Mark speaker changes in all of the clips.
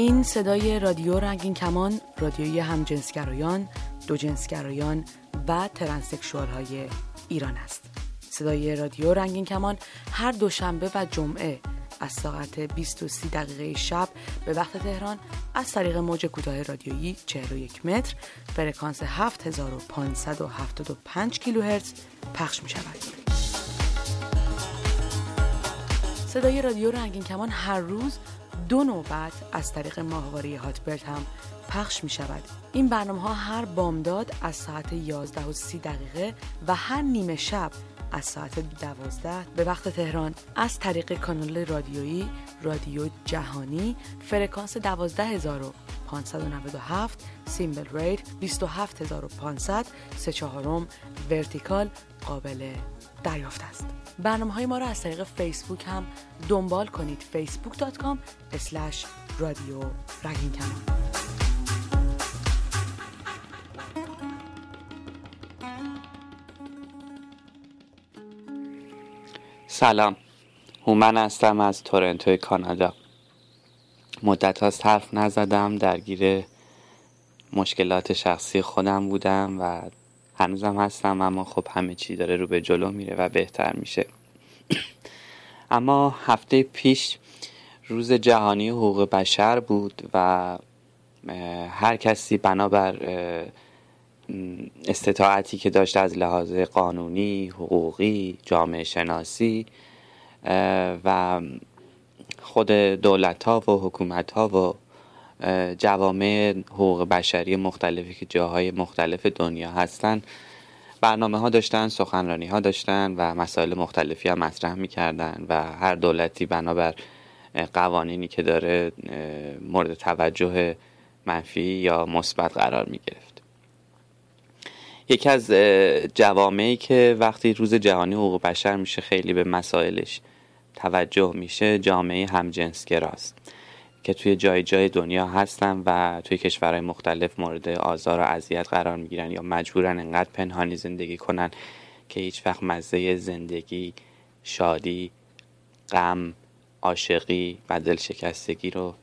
Speaker 1: این صدای رادیو رنگین کمان رادیوی همجنسگرایان دو جنسگرایان و transsexual های ایران است صدای رادیو رنگین کمان هر دوشنبه و جمعه از ساعت 20 و 30 دقیقه شب به وقت تهران از طریق موج کوتاه رادیویی 41 متر فرکانس 7575 کیلوهرتز پخش می شود. صدای رادیو رنگین کمان هر روز دو نوبت از طریق ماهواره هاتبرد هم پخش می شود. این برنامه ها هر بامداد از ساعت 11 و 30 دقیقه و هر نیمه شب از ساعت 12 به وقت تهران از طریق کانال رادیویی رادیو جهانی فرکانس 12597 سیمبل ریت 27500 سه چهارم ورتیکال قابل دریافت است. برنامه های ما را از طریق فیسبوک هم دنبال کنید. facebook.com رادیو رگین
Speaker 2: سلام. هومن هستم از تورنتو کانادا. مدت هاست حرف نزدم درگیر مشکلات شخصی خودم بودم و هنوزم هستم اما خب همه چی داره رو به جلو میره و بهتر میشه. اما هفته پیش روز جهانی حقوق بشر بود و هر کسی بنابر استطاعتی که داشت از لحاظ قانونی، حقوقی، جامعه شناسی و خود دولت ها و حکومت ها و جوامع حقوق بشری مختلفی که جاهای مختلف دنیا هستن. برنامه ها داشتن سخنرانی ها داشتن و مسائل مختلفی هم مطرح می‌کردن و هر دولتی بنابر قوانینی که داره مورد توجه منفی یا مثبت قرار می گرفت یکی از جوامعی که وقتی روز جهانی حقوق بشر میشه خیلی به مسائلش توجه میشه جامعه همجنسگراست. که توی جای جای دنیا هستن و توی کشورهای مختلف مورد آزار و اذیت قرار می‌گیرن یا مجبورن انقدر پنهانی زندگی کنن که هیچ وقت مزه زندگی شادی غم عاشقی و دلشکستگی رو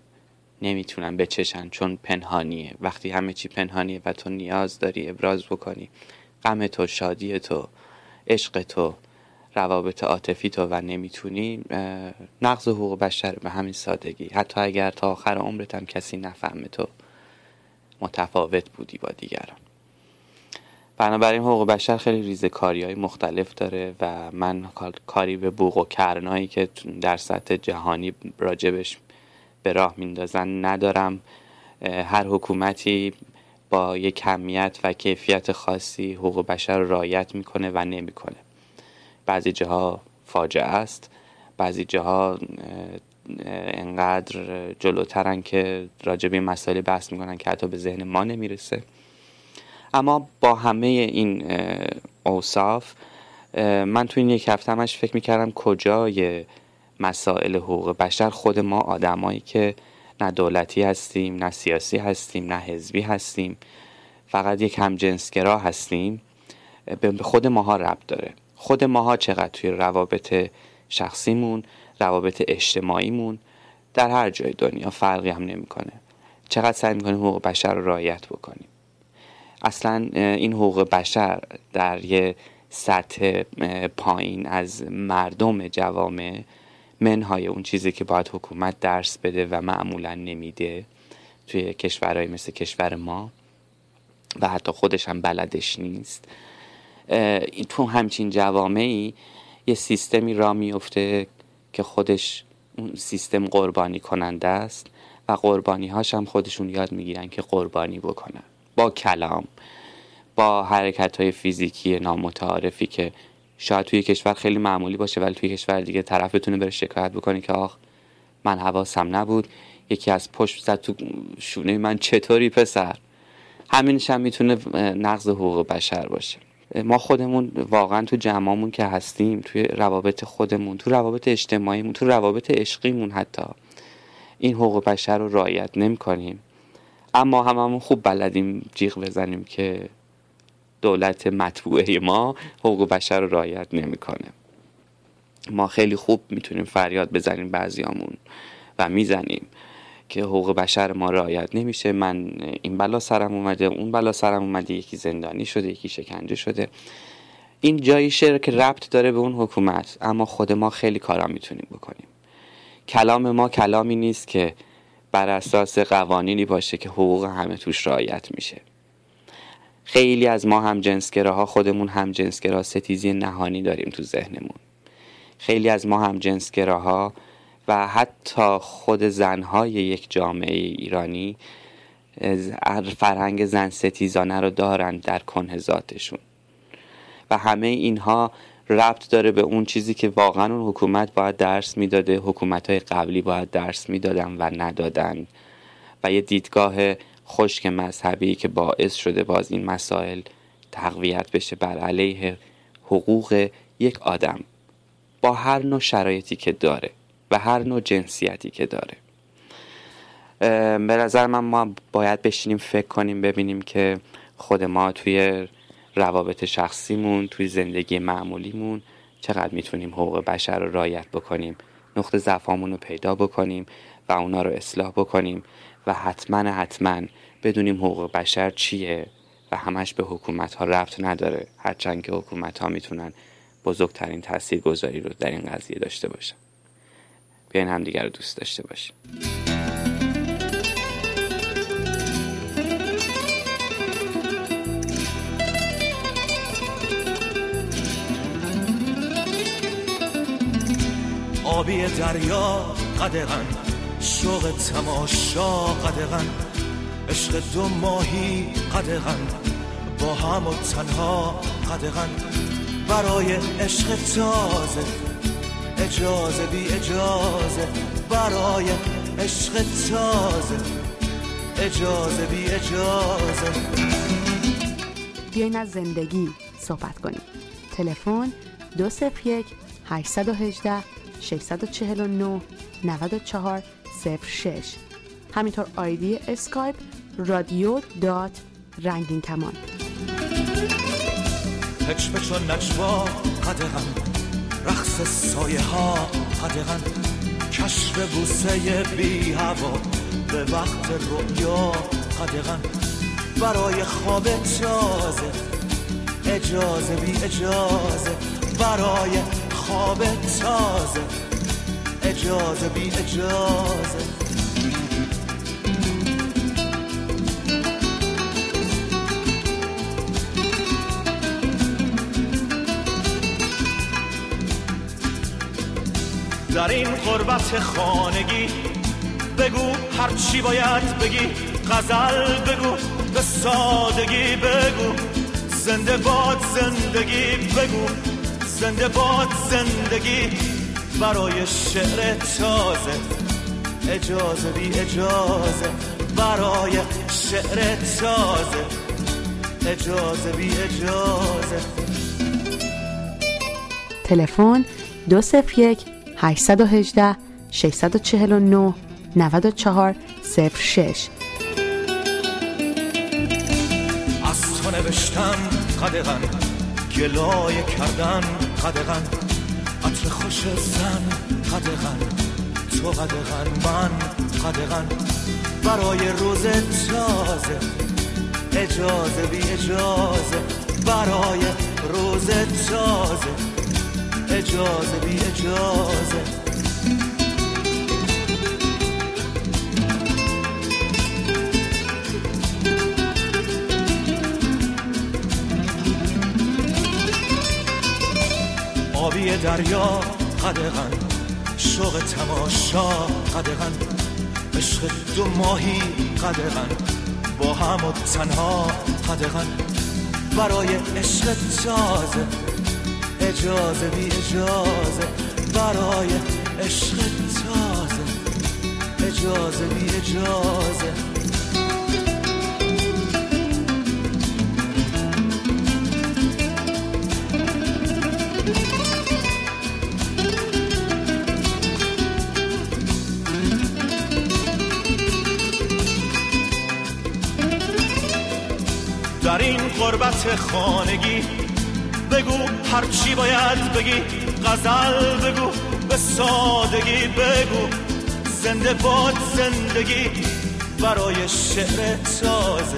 Speaker 2: نمی‌تونن بچشن چون پنهانیه. وقتی همه چی پنهانیه و تو نیاز داری ابراز بکنی غم تو شادی تو عشق تو روابط عاطفی تو و نمی‌تونی نقض حقوق بشر به همین سادگی. حتی اگر تا آخر عمرت هم کسی نفهمه تو متفاوت بودی با دیگران. بنابراین حقوق بشر خیلی ریزه کاری های مختلف داره و من کاری به بوق و کرنایی که در سطح جهانی راجبش به راه میندازن ندارم. هر حکومتی با یک کمیت و کیفیت خاصی حقوق بشر رو رعایت می‌کنه و نمی‌کنه. بعضی جاها فاجعه است. بعضی جاها انقدر جلوترن که راجع به مسائل بحث می‌کنن که حتی به ذهن ما نمی‌رسه. اما با همه این اوصاف من تو این یک هفته همش فکر می‌کردم کجای مسائل حقوق بشر. خود ما آدمایی که نه دولتی هستیم نه سیاسی هستیم نه حزبی هستیم فقط یک همجنسگرا هستیم. به خود ماها ربط داره. خود ماها چقدر توی روابط شخصیمون روابط اجتماعیمون در هر جای دنیا فرقی هم نمی‌کنه. چقدر سعی می‌کنیم حقوق بشر رو رعایت بکنیم. اصلا این حقوق بشر در یه سطح پایین از مردم جوامع منهای اون چیزی که باید حکومت درس بده و معمولا نمیده توی کشورهای مثل کشور ما و حتی خودش هم بلدش نیست. تو همچین جوامعی یه سیستمی را میفته که خودش اون سیستم قربانی کننده است و قربانی هاش هم خودشون یاد می‌گیرن که قربانی بکنن. با کلام با حرکت های فیزیکی نامتعارفی که شاید توی کشور خیلی معمولی باشه ولی توی کشور دیگه طرف بتونه بره شکایت بکنه که آخ من حواسم نبود. یکی از پشت زد تو شونه من چطوری پسر؟ همینش هم می‌تونه نقض حقوق بشر باشه. ما خودمون واقعا تو جمعمون که هستیم توی روابط خودمون تو روابط اجتماعیمون تو روابط عشقیمون حتی این حقوق بشر رو رعایت نمی کنیم اما هممون خوب بلدیم جیغ بزنیم که دولت مطبوعه ما حقوق بشر رو رعایت نمی‌کنه. ما خیلی خوب می‌تونیم فریاد بزنیم بعضیامون و می‌زنیم. که حقوق بشر ما رعایت نمیشه. من این بلا سرم اومده اون بلا سرم اومده یکی زندانی شده یکی شکنجه شده. این جایی شعر که ربط داره به اون حکومت اما خود ما خیلی کارا می‌تونیم بکنیم. کلام ما کلامی نیست که بر اساس قوانینی باشه که حقوق همه توش رعایت میشه. خیلی از ما هم جنسگراها خودمون هم جنسگرا ستیزی نهانی داریم تو ذهنمون. خیلی از ما هم جنسگراها و حتی خود زنهای یک جامعه ایرانی فرهنگ زن ستیزانه رو دارن در کنه ذاتشون. و همه اینها ربط داره به اون چیزی که واقعا اون حکومت باید درس می‌داده حکومت های قبلی باید درس می‌دادن و ندادن. و یه دیدگاه خشک مذهبی که باعث شده باز این مسائل تقویت بشه بر علیه حقوق یک آدم با هر نوع شرایطی که داره. و هر نوع جنسیتی که داره. به نظر من ما باید بشینیم فکر کنیم ببینیم که خود ما توی روابط شخصیمون توی زندگی معمولیمون چقدر می‌تونیم حقوق بشر رو رایت بکنیم نقطه ضعفامون رو پیدا بکنیم و اونا رو اصلاح بکنیم و حتما حتما بدونیم حقوق بشر چیه و همش به حکومت ها ربط نداره هرچند که حکومت ها می‌تونن بزرگترین تاثیر گذاری رو در این قضیه داشته باشن. بیاین همدیگر رو دوست داشته باشیم.
Speaker 3: آبی دریا قدغن شوق تماشا قدغن عشق دو ماهی قدغن با هم و تنها قدغن. برای عشق تازه اجازه بی اجازه. برای عشق تازه. اجازه بی اجازه.
Speaker 1: بیاین از زندگی صحبت کنیم. تلفن دو یک 818 649 94 06 همینطور ID اسکایپ رادیو dot رنگین کمان
Speaker 3: پچ پچ و نجوا قدغن رقص سایه ها قدغن کشف بوسه بی هوا. به وقت رویا قدغن برای خواب تازه اجازه بی اجازه. برای خواب تازه. اجازه بی اجازه. در این قربت خانگی. بگو هر چی باید بگی غزل بگو به سادگی بگو. زنده باد زندگی بگو زنده باد زندگی. برای شعر تازه اجازه بی اجازه. برای شعر تازه اجازه بی اجازه.
Speaker 1: تلفن دو یک 818 649 94 06
Speaker 3: از تو نوشتم قدغن گلای کردن قدغن. عطر خوش زن قدغن تو قدغن من قدغن. برای روز تازه اجازه بی اجازه. برای روز تازه اجازه بی اجازه. آبی دریا قدغن. شوق تماشا قدغن. عشق دو ماهی قدغن. با هم و تنها قدغن. برای عشق تازه. اجازه بی اجازه. برای عشق تازه. اجازه بی اجازه. در این قربت خانگی بگو هر چی باید بگی غزل بگو به سادگی بگو. زنده باد زندگی برای شعر تازه.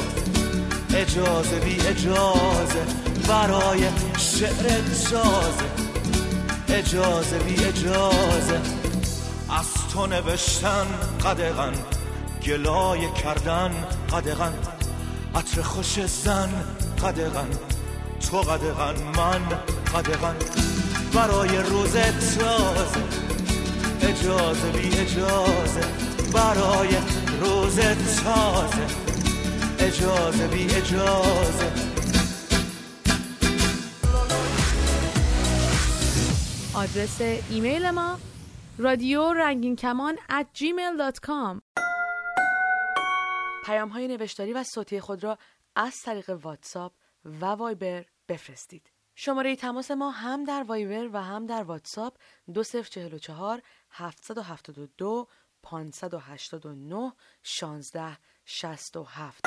Speaker 3: اجازه بی اجازه برای شعر تازه. اجازه بی اجازه. از تو نوشتن قدغن گلای کردن قدغن. عطر خوش زن قدغن. تو قدغن من قدغن. برای روز تازه اجازه بی اجازه. برای روز تازه اجازه بی اجازه.
Speaker 4: آدرس ایمیل ما رادیو رنگین کمان at gmail.com
Speaker 1: پیام های نوشتاری و صوتی خود را از طریق واتساپ و وایبر بفرستید. شماره تماس ما هم در وایبر و هم در واتساپ 2044 772 589 16 67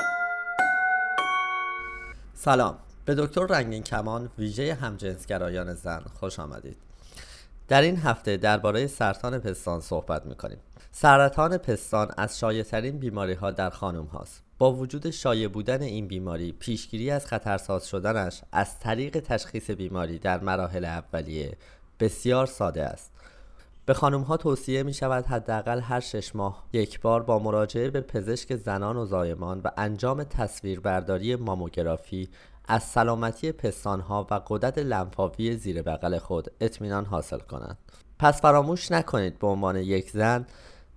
Speaker 5: سلام. به دکتر رنگین کمان ویژه همجنسگرایان زن خوش آمدید. در این هفته درباره سرطان پستان صحبت می‌کنیم. سرطان پستان از شایعترین بیماری ها در خانم هاست. با وجود شایع بودن این بیماری پیشگیری از خطرساز شدنش از طریق تشخیص بیماری در مراحل اولیه بسیار ساده است. به خانم ها توصیه می شود حداقل هر شش ماه یک بار با مراجعه به پزشک زنان و زایمان و انجام تصویربرداری ماموگرافی از سلامتی پستانها و قدرت لنفاوی زیر بغل خود اطمینان حاصل کنند پس فراموش نکنید به عنوان یک زن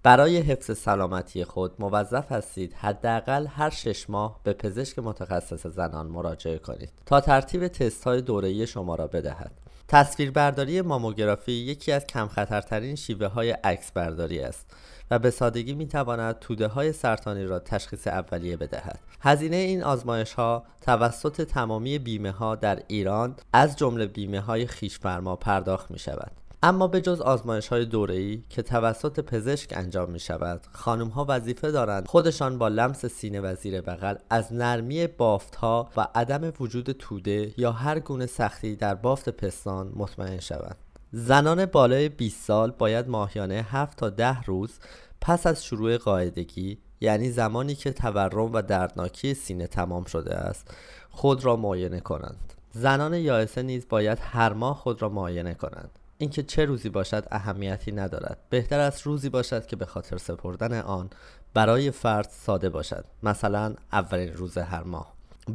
Speaker 5: برای حفظ سلامتی خود موظف هستید حداقل هر شش ماه به پزشک متخصص زنان مراجعه کنید تا ترتیب تست های دوره‌ای شما را بدهد تصویربرداری ماموگرافی یکی از کم خطرترین شیوه های عکس برداری است و به سادگی می تواند توده های سرطانی را تشخیص اولیه بدهد. هزینه این آزمایش ها توسط تمامی بیمه ها در ایران از جمله بیمه های خیشفرما پرداخت می شود. اما به جز آزمایش های دوره‌ای که توسط پزشک انجام می شود خانم ها وظیفه دارند خودشان با لمس سینه و زیر بغل از نرمی بافت ها و عدم وجود توده یا هر گونه سختی در بافت پستان مطمئن شوند. زنان بالای 20 سال باید ماهیانه 7 تا 10 روز پس از شروع قاعدگی یعنی زمانی که تورم و دردناکی سینه تمام شده است خود را معاینه کنند. زنان یائسه نیز باید هر ماه خود را معاینه کنند. اینکه چه روزی باشد اهمیتی ندارد. بهتر است روزی باشد که به خاطر سپردن آن برای فرد ساده باشد. مثلا اولین روز هر ماه.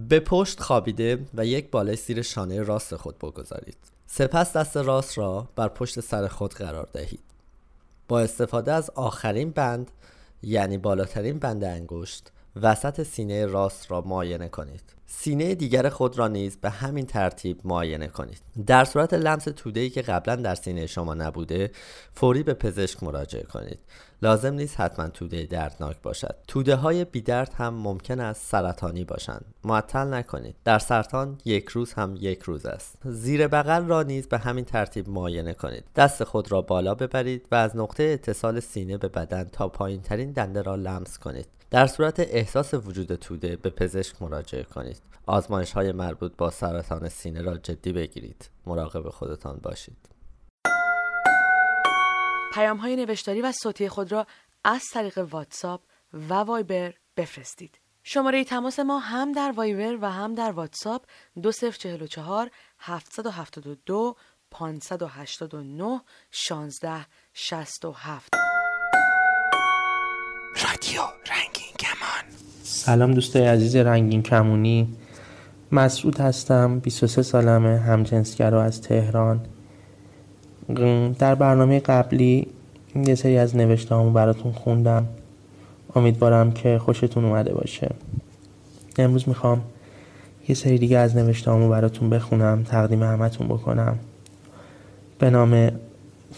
Speaker 5: به پشت خوابیده و یک بالش زیر شانه راست خود بگذارید. سپس دست راست را بر پشت سر خود قرار دهید. با استفاده از آخرین بند یعنی بالاترین بند انگشت وسط سینه راست را معاینه کنید. سینه دیگر خود را نیز به همین ترتیب معاینه کنید. در صورت لمس توده‌ای که قبلا در سینه شما نبوده فوری به پزشک مراجعه کنید. لازم نیست حتما توده دردناک باشد. توده های بیدرد هم ممکن است سرطانی باشند. معطل نکنید. در سرطان یک روز هم یک روز است. زیر بغل را نیز به همین ترتیب معاینه کنید. دست خود را بالا ببرید و از نقطه اتصال سینه به بدن تا پایین ترین دنده را لمس کنید. در صورت احساس وجود توده به پزشک مراجعه کنید. آزمایش های مربوط با سرطان سینه را جدی بگیرید. مراقب خودتان باشید.
Speaker 1: پیام های نوشتاری و صوتی خود را از طریق واتساپ و وایبر بفرستید. شماره تماس ما هم در وایبر و هم در واتساپ 2044 772 589 16 67
Speaker 3: رادیو رنگین کمان.
Speaker 6: سلام دوستای عزیز رنگین کمونی. مسعود هستم 23 سالمه همجنسگرا از تهران. در برنامه قبلی یه سری از نوشته براتون خوندم. امیدوارم که خوشتون اومده باشه. امروز می‌خوام یه سری دیگه از نوشته براتون بخونم تقدیم همتون بکنم. به نام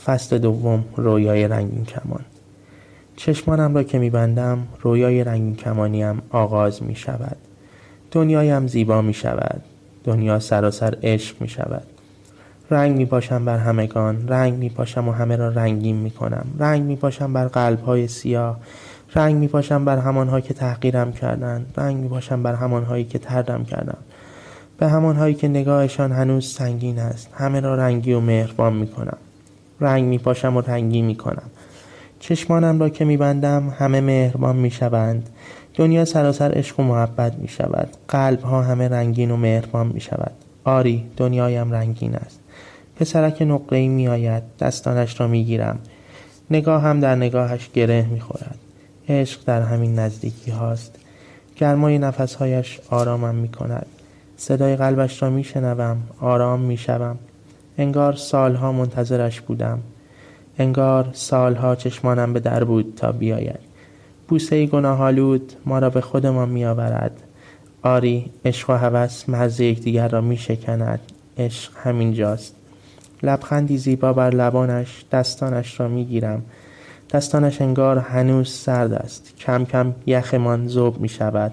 Speaker 6: فصل دوم رویای رنگین کمان. چشمانم را که میبندم رویای رنگین کمانیم آغاز می شود دنیایم زیبا می شود دنیا سراسر عشق می شود رنگ می پاشم بر همگان. رنگ می پاشم و همه را رنگین می کنم رنگ می پاشم بر قلب های سیاه. رنگ می پاشم بر همانها که تحقیرم کردند. رنگ می پاشم بر همانهایی که تردم کردم. به همانهایی که نگاهشان هنوز سنگین است. همه را رنگی و مهربان می کنم رنگ می پاشم و رنگی می کنم چشمانم را که میبندم همه مهربان می‌شوند. دنیا سراسر عشق و محبت می شود قلب ها همه رنگین و مهربان می شود آری دنیایم رنگین است. پسرک نقره ای می آید دستانش را می گیرم هم در نگاهش گره می خورد عشق در همین نزدیکی هاست. گرمای نفسهایش آرامم می کند صدای قلبش را می شنوم آرام می شوم انگار سالها منتظرش بودم. انگار سالها چشمانم به در بود تا بیاید. بوسه گناهالود ما را به خودمان می آورد آری عشق و هوس مرز یکدیگر را می شکند عشق همینجاست لبخندی زیبا بر لبانش دستانش را می گیرم دستانش انگار هنوز سرد است. کم کم یخمان زوب می شود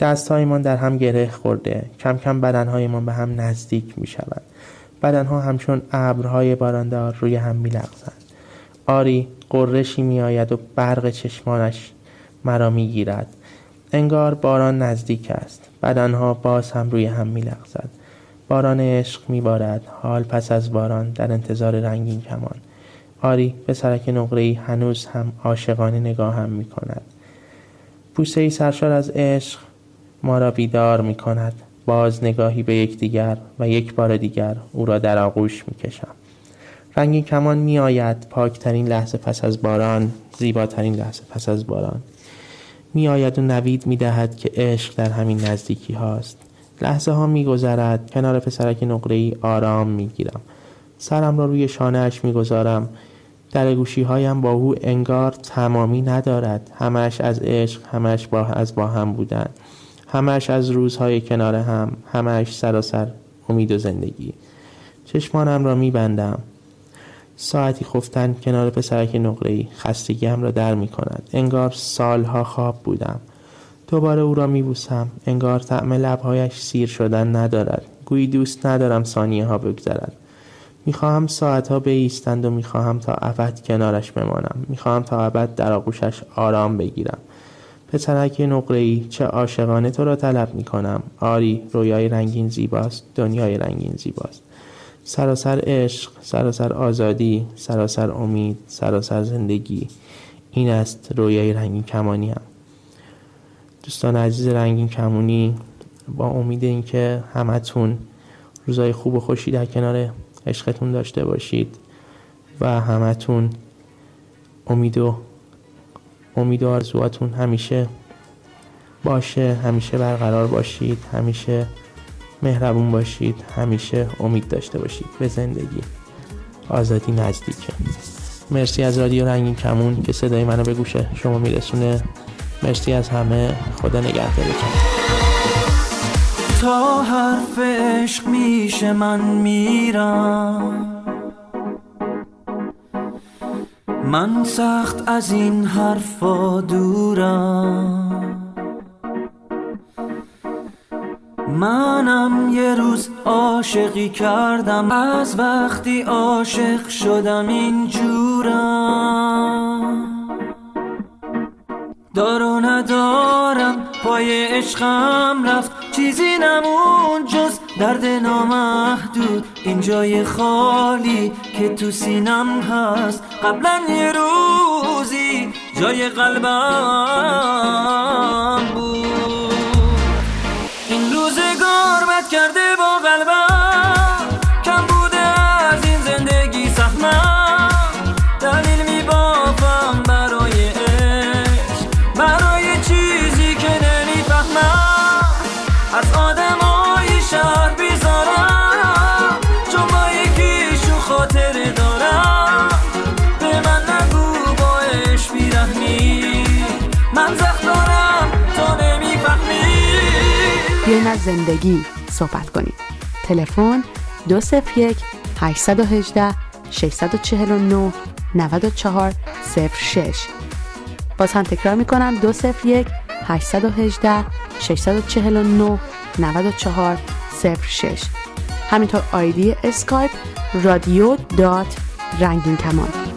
Speaker 6: دستهایمان در هم گره خورده. کم کم بدنهایمان به هم نزدیک می شود بدنها همچون ابرهای باراندار روی هم می لغزند آری قرشی می آید و برق چشمانش مرا می گیرد انگار باران نزدیک است. بدنها باز هم روی هم می لغزد باران عشق می بارد حال پس از باران در انتظار رنگین کمان. آری به سرک نقره هنوز هم عاشقانه نگاه هم می کند بوسه ای سرشار از عشق ما را بیدار می کند باز نگاهی به یکدیگر و یک بار دیگر او را در آغوش می کشم رنگین کمان می آید پاکترین لحظه پس از باران. زیباترین لحظه پس از باران. می آید و نوید می دهد که عشق در همین نزدیکی هاست. لحظه ها می گذرد کنار پسرک نقره ای آرام می گیرم سرم را روی شانه اش می گذارم در گوشی هایم با او انگار تمامی ندارد. همش از عشق همش با از با هم بودن. همش از روزهای کنار هم. همش سراسر امید و زندگی. چشمانم را می بندم ساعتی خفتن کنار پسرک نقره‌ای خستگیم را در می کند. انگار سالها خواب بودم. دوباره او را می بوسم. انگار طعم لبهایش سیر شدن ندارد. گویی دوست ندارم ثانیه ها بگذرد می‌خواهم ساعتها بایستند و می‌خواهم تا ابد کنارش بمانم. می‌خواهم تا ابد در آغوشش آرام بگیرم. پسرک نقره‌ای چه عاشقانه تو را طلب می‌کنم آری رویای رنگین زیباست. دنیای رنگین زیباست. سراسر عشق سراسر آزادی سراسر امید سراسر زندگی. این است رویای رنگین کمانی هم. دوستان عزیز رنگین کمونی با امید اینکه همتون روزای خوب و خوشی در کنار عشقتون داشته باشید و همتون امید و امید و آرزوهاتون همیشه باشه همیشه برقرار باشید همیشه مهربون باشید همیشه امید داشته باشید. به زندگی. آزادی نزدیکه مرسی از رادیو رنگین کمون که صدای منو به گوش شما میرسونه. مرسی از همه. خدا نگهدارتون.
Speaker 7: تا حرف عشق میشه من میرم. من سخت از این حرفا دورم. منم یه روز عاشقی کردم. از وقتی عاشق شدم اینجورم. دار و ندارم پای عشقم رفت. چیزی نمون جز درد نامحدود. این جای خالی که تو سینم هست. قبلا یه روزی جای قلبم. زندگی
Speaker 8: صحبت کنید تلفن 201 818 649 94 06 باز هم تکرار می‌کنم 201 818 649 94 06 همینطور ID اسکایپ رادیو dot رنگین کمان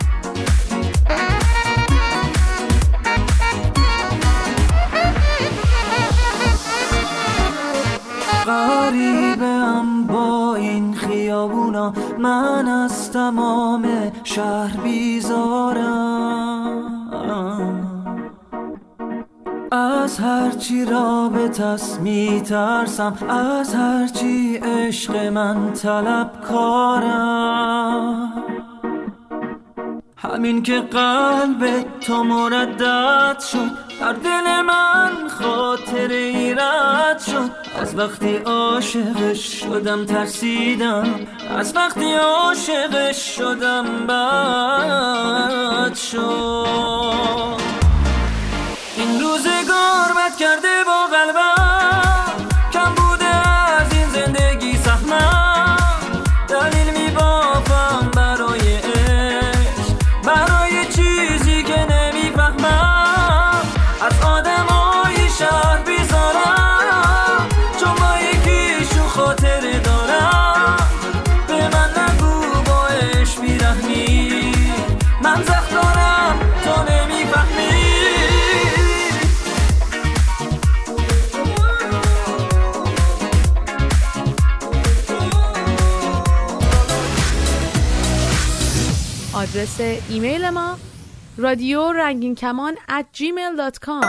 Speaker 7: غریبم با این خیابونا من از تمام شهر بیزارم. از هرچی رابط است میترسم از هرچی عشق من طلب کارم. همین که قلب تو مردد شد در دل من خاطر ایرد شد. از وقتی عاشقش شدم ترسیدم. از وقتی عاشقش شدم بد شد. این روزگار بد کرده
Speaker 4: آدرس ایمیل ما رادیو رنگین کمان at gmail.com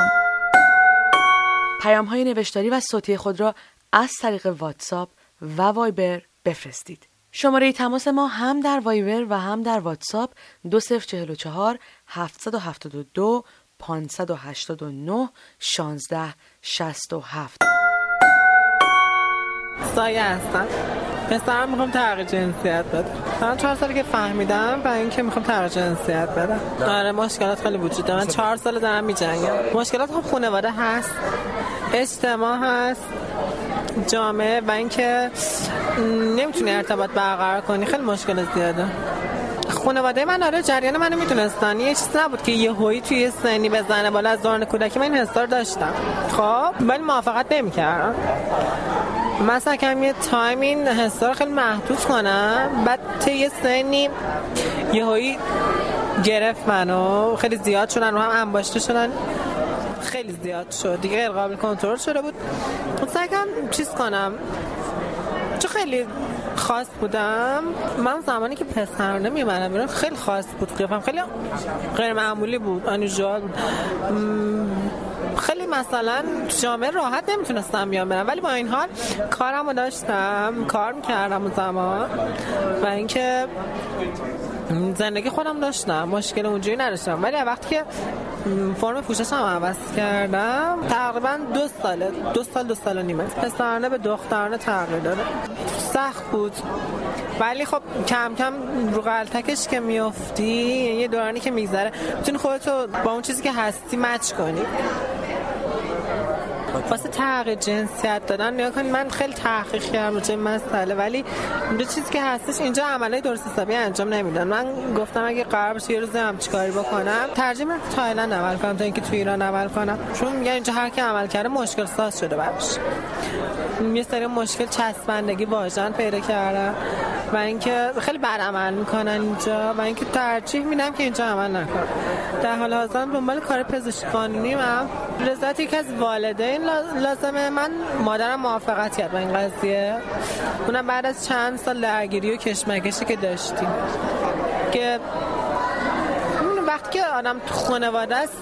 Speaker 1: پیام های نوشتاری و صوتی خود را از طریق واتساپ و وایبر بفرستید. شماره تماس ما هم در وایبر و هم در واتساپ 2044 772 589 16 67
Speaker 9: سایه هستم. پسرم می‌خوام تغییر جنسیت بده من چهار سالی که فهمیدم برای اینکه می‌خوام تغییر جنسیت بدم. آره مشکلات خیلی وجود داره. من چهار سال دارم میجنگم. مشکلات خب خانواده هست اجتماع هست جامعه و اینکه نمی‌تونی ارتباط برقرار کنی. خیلی مشکل زیاده. خانواده من آره جریان منو می‌تونستن یه چیز نبود که یه هویی توی یه سنی بزنه بالا از دوران کودکی. من این حسا رو داشتم. خب ولی موافقت نمی‌کردم. مثلا کم یه تایم این حسا رو خیلی محدود کنم. بعد طی یه سنی یه هایی گرفت منو. خیلی زیاد شدن رو هم انباشته شدن. خیلی زیاد شد. دیگه غیر قابل کنترل شده بود. سعی کردم چیز کنم. چون خیلی خاص بودم. من زمانی که پسرانه میمنم بیرون خیلی خاص بود قیافم. خیلی غیر معمولی بود آنوژوال بود. خیلی مثلا جامعه راحت نمی‌تونستم بیام برم. ولی با این حال کارم رو داشتم کار می‌کردم اون زمان. و اینکه زندگی خودم داشتم مشکل اونجوری نداشتم. ولی وقتی که فرم پوششم عوض کردم. تقریبا دو ساله دو سال دو سال و نیمه پسرانه به دخترانه تغییر داره سخت بود. ولی خب کم کم رو غلطکش که میافتی یه دورانی که میگذره. می‌تونی خودتو با اون چیزی که هستی مچ کنی. واسه تغییر جنسیت دادن نیا کنید من خیلی تحقیق کردم راجع به مسئله ولی دو چیزی که هستش اینجا عملای درست حسابی انجام نمیدن. من گفتم اگه قرار باشه یه روز هم چیکاری بکنم ترجیح میدم تایلند عمل کنم تا اینکه تو ایران عمل کنم. چون میگن اینجا هر کی عمل کرده مشکل ساز شده براش. یه سری مشکل چسبندگی واژن پیدا کردم و اینکه خیلی بد عمل می‌کنن اینجا و اینکه ترجیح میدم که اینجا عمل نکنم. در حال حاضر دنبال کار پزشکی قانونی من رضایت یکی از والدین لا- لازمه. من مادرم موافقت کرد با این قضیه. اونم بعد از چند سال درگیری و کشمکشی که داشتیم. که وقتی که آدم تو خانواده است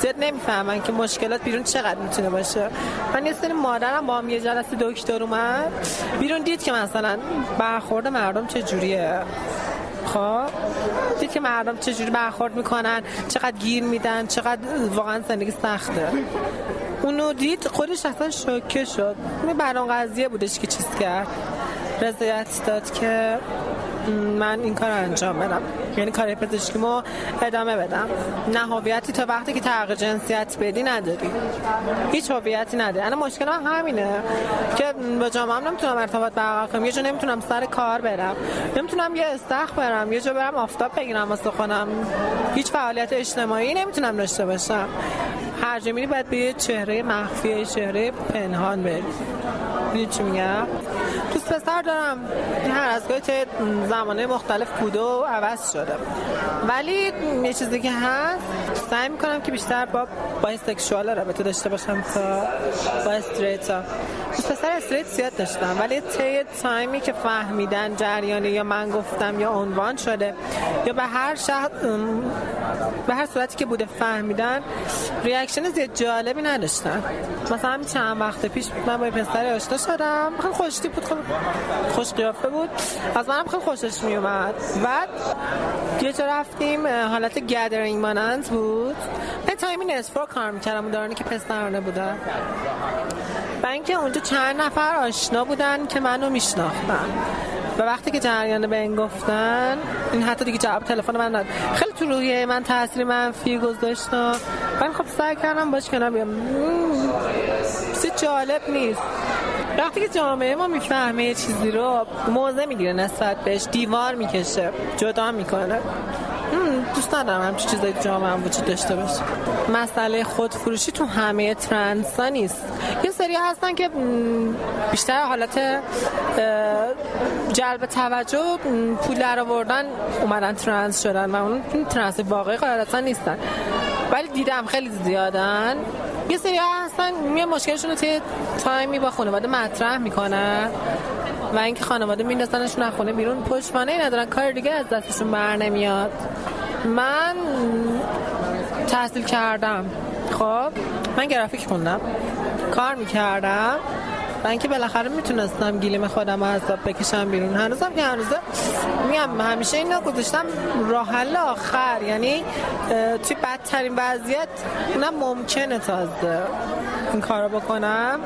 Speaker 9: زیاد نمی‌فهمن که مشکلات بیرون چقدر می‌تونه باشه. من یه سری مادرم با هم یه جلسه دکتر اومد. بیرون دید که مثلا برخورد مردم چه جوریه. خب؟ دید که مردم چجوری برخورد می‌کنن چقدر گیر میدن چقدر واقعا زندگی سخته. اونو دید خودش اصلا شوکه شد. این بر اون قضیه بودش که چیز کرد. رضایت داد که من این کار انجام بدم. یعنی کار پزشکیمو ادامه بدم. نه هویتی تا وقتی که تغییر جنسیت بدی نداری. هیچ هویتی نداری. الان مشکل من همینه که با جامعه هم نمی‌تونم ارتباط برقرار کنم. یه جا نمی‌تونم سر کار برم. نمی‌تونم یه استخ برم. یه جا برم آفتاب بگیرم واسه خودم. هیچ فعالیت اجتماعی نمی‌تونم داشته باشم. هر جا باید به یه چهره مخفی چهره پنهان بری. چی میگم؟ دوست پسر دارم. هر از گاهی طی زمانه مختلف بوده و عوض شده. ولی یه چیزی که هست سعی می‌کنم که بیشتر با bisexual رابطه داشته باشم تا با straight ها دوست پسر straight زیاد داشتم ولی طی time ی که فهمیدن جریانی یا من گفتم یا عنوان شده یا به هر شکل به هر صورتی که بوده فهمیدن reaction زیاد جالبی نداشتن. مثلا همین چند وقت پیش من با پسر آشنا شدم. خیلی خوشتیپی بود خیلی خوش قیافه بود. از منم خیلی خوشش می اومد بعد یه جا رفتیم حالت گدرینگ مانند بود. به تایمی نصف کار می‌کردم اون دارانی که پسرانه بودن و اینکه اونجا چند نفر آشنا بودن که منو میشناختن. و وقتی که جریان به این گفتن این حتی دیگه جواب تلفن من داد خیلی تو روحیه من تاثیر منفی گذاشت من خب سعی کردم باش کنم بیام. چیز جالب نیست. وقتی که جامعه ما می‌فهمه چیزی رو موضع می‌گیره نسبت بهش دیوار می‌کشه جدا می‌کنه. دوست ندارم همچی چیزایی جامعه وجود داشته باشه. مسئله خودفروشی تو همه ترنس نیست. یه سری هستن که بیشتر حالت جلب توجه پول در آوردن اومدن ترنس شدن و اون ترنس واقعی قاعدتا نیستن. ولی دیدم خیلی زیادن. یه سری هستن یه مشکلشون رو توی تایمی با خانواده مطرح می‌کنن و اینکه خانواده میندازنشون از خونه بیرون پشتوانه ندارن کار دیگه از دستشون بر نمیاد. من تحصیل کردم. خب من گرافیک خوندم. کار می‌کردم. و اینکه بالاخره می‌تونستم گیلیم خودم از بکشم بیرون. هنوزم که هنوزه میگم همیشه اینا گذاشتم راه حل آخر. یعنی توی بدترین وضعیت اونم ممکنه تازه این کارو بکنم.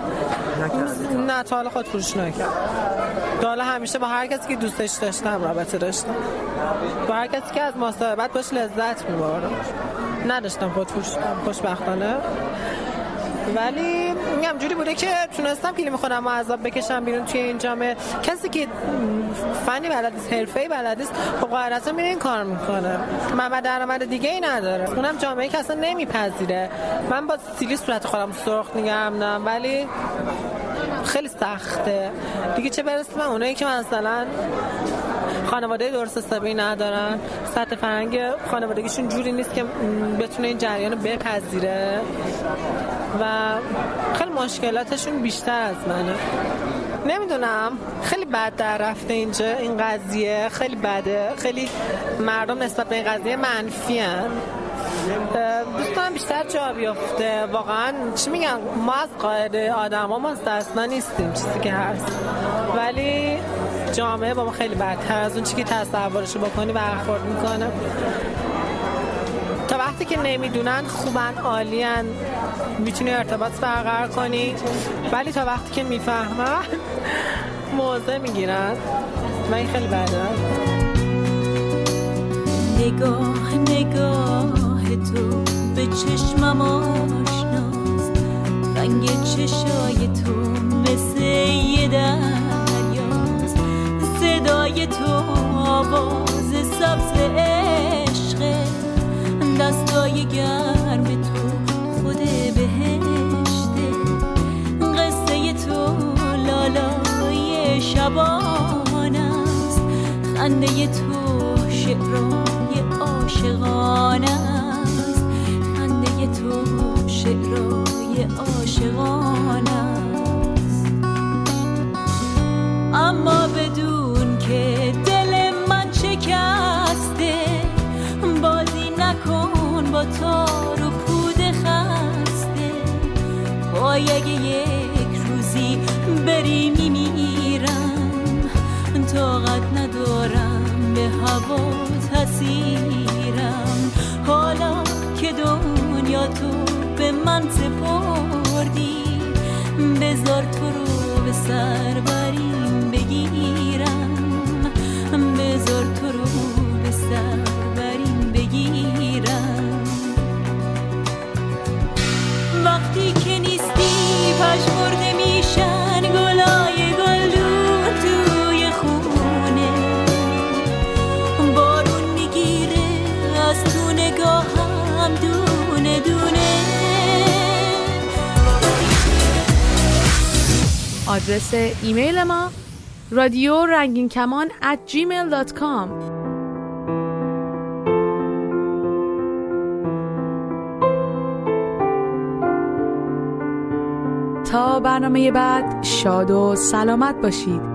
Speaker 9: نه تا حالا خود فروش نکرد حالا همیشه با هر کسی که دوستش داشتم رابطه داشتم. با هر کسی که از مصاحبت باش لذت میبردم. نداشتم خود فروش خوشبختانه. ولی میگم جوری بوده که تونستم فیلم خودم عذاب بکشم بیرون توی این جامعه. کسی که فنی بلد نیست حرفه‌ای بلد نیست خب میره این کار می‌کنه. محمد درآمد دیگه ای نداره اونم جامعه که نمیپذیره. من با سیلی صورت خودم سرخ نگم ولی خیلی سخته. دیگه چه برسه من اونایی که مثلا خانواده درست حسابی ندارن؟ سطح فرنگ خانوادگیشون جوری نیست که بتونه این جریان رو بپذیره. و خیلی مشکلاتشون بیشتر از منه. نمی‌دونم. خیلی بد در رفته اینجا. این قضیه خیلی بده. خیلی مردم نسبت به این قضیه منفی هن. دوست بیشتر جا بیافته. واقعا چی میگن؟ ما از قاعده. آدم ها مستثنا نیستیم. چیزی که هست. ولی جامعه با ما خیلی بدتر از اون چی که تصورشو بکنی برخورد می‌کنه. تا وقتی که نمی‌دونن خوبن عالین می‌تونی ارتباط برقرار کنی. ولی تا وقتی که می‌فهمن موضع می‌گیرن. من خیلی بده
Speaker 10: نگاه نگاه. تو به چشمم آشناست. رنگ چشای تو مثل یه دریاست. صدای تو آواز سبز عشقه دستای گرم تو خود بهشته. قصه تو لالای شبان است خنده تو شعرهای عاشقان است تو شعرهای عاشقان است. اما بدون که دل من شکسته بازی نکن با تار و پود خسته. وای اگه یک روزی بری میمیرم طاقت ندارم به هوا تسیرم. حالا که تو به من سپردی. بذار تو رو به سر
Speaker 4: آدرس ایمیل ما رادیو رنگین کمان at gmail.com تا برنامه بعد شاد و سلامت باشید.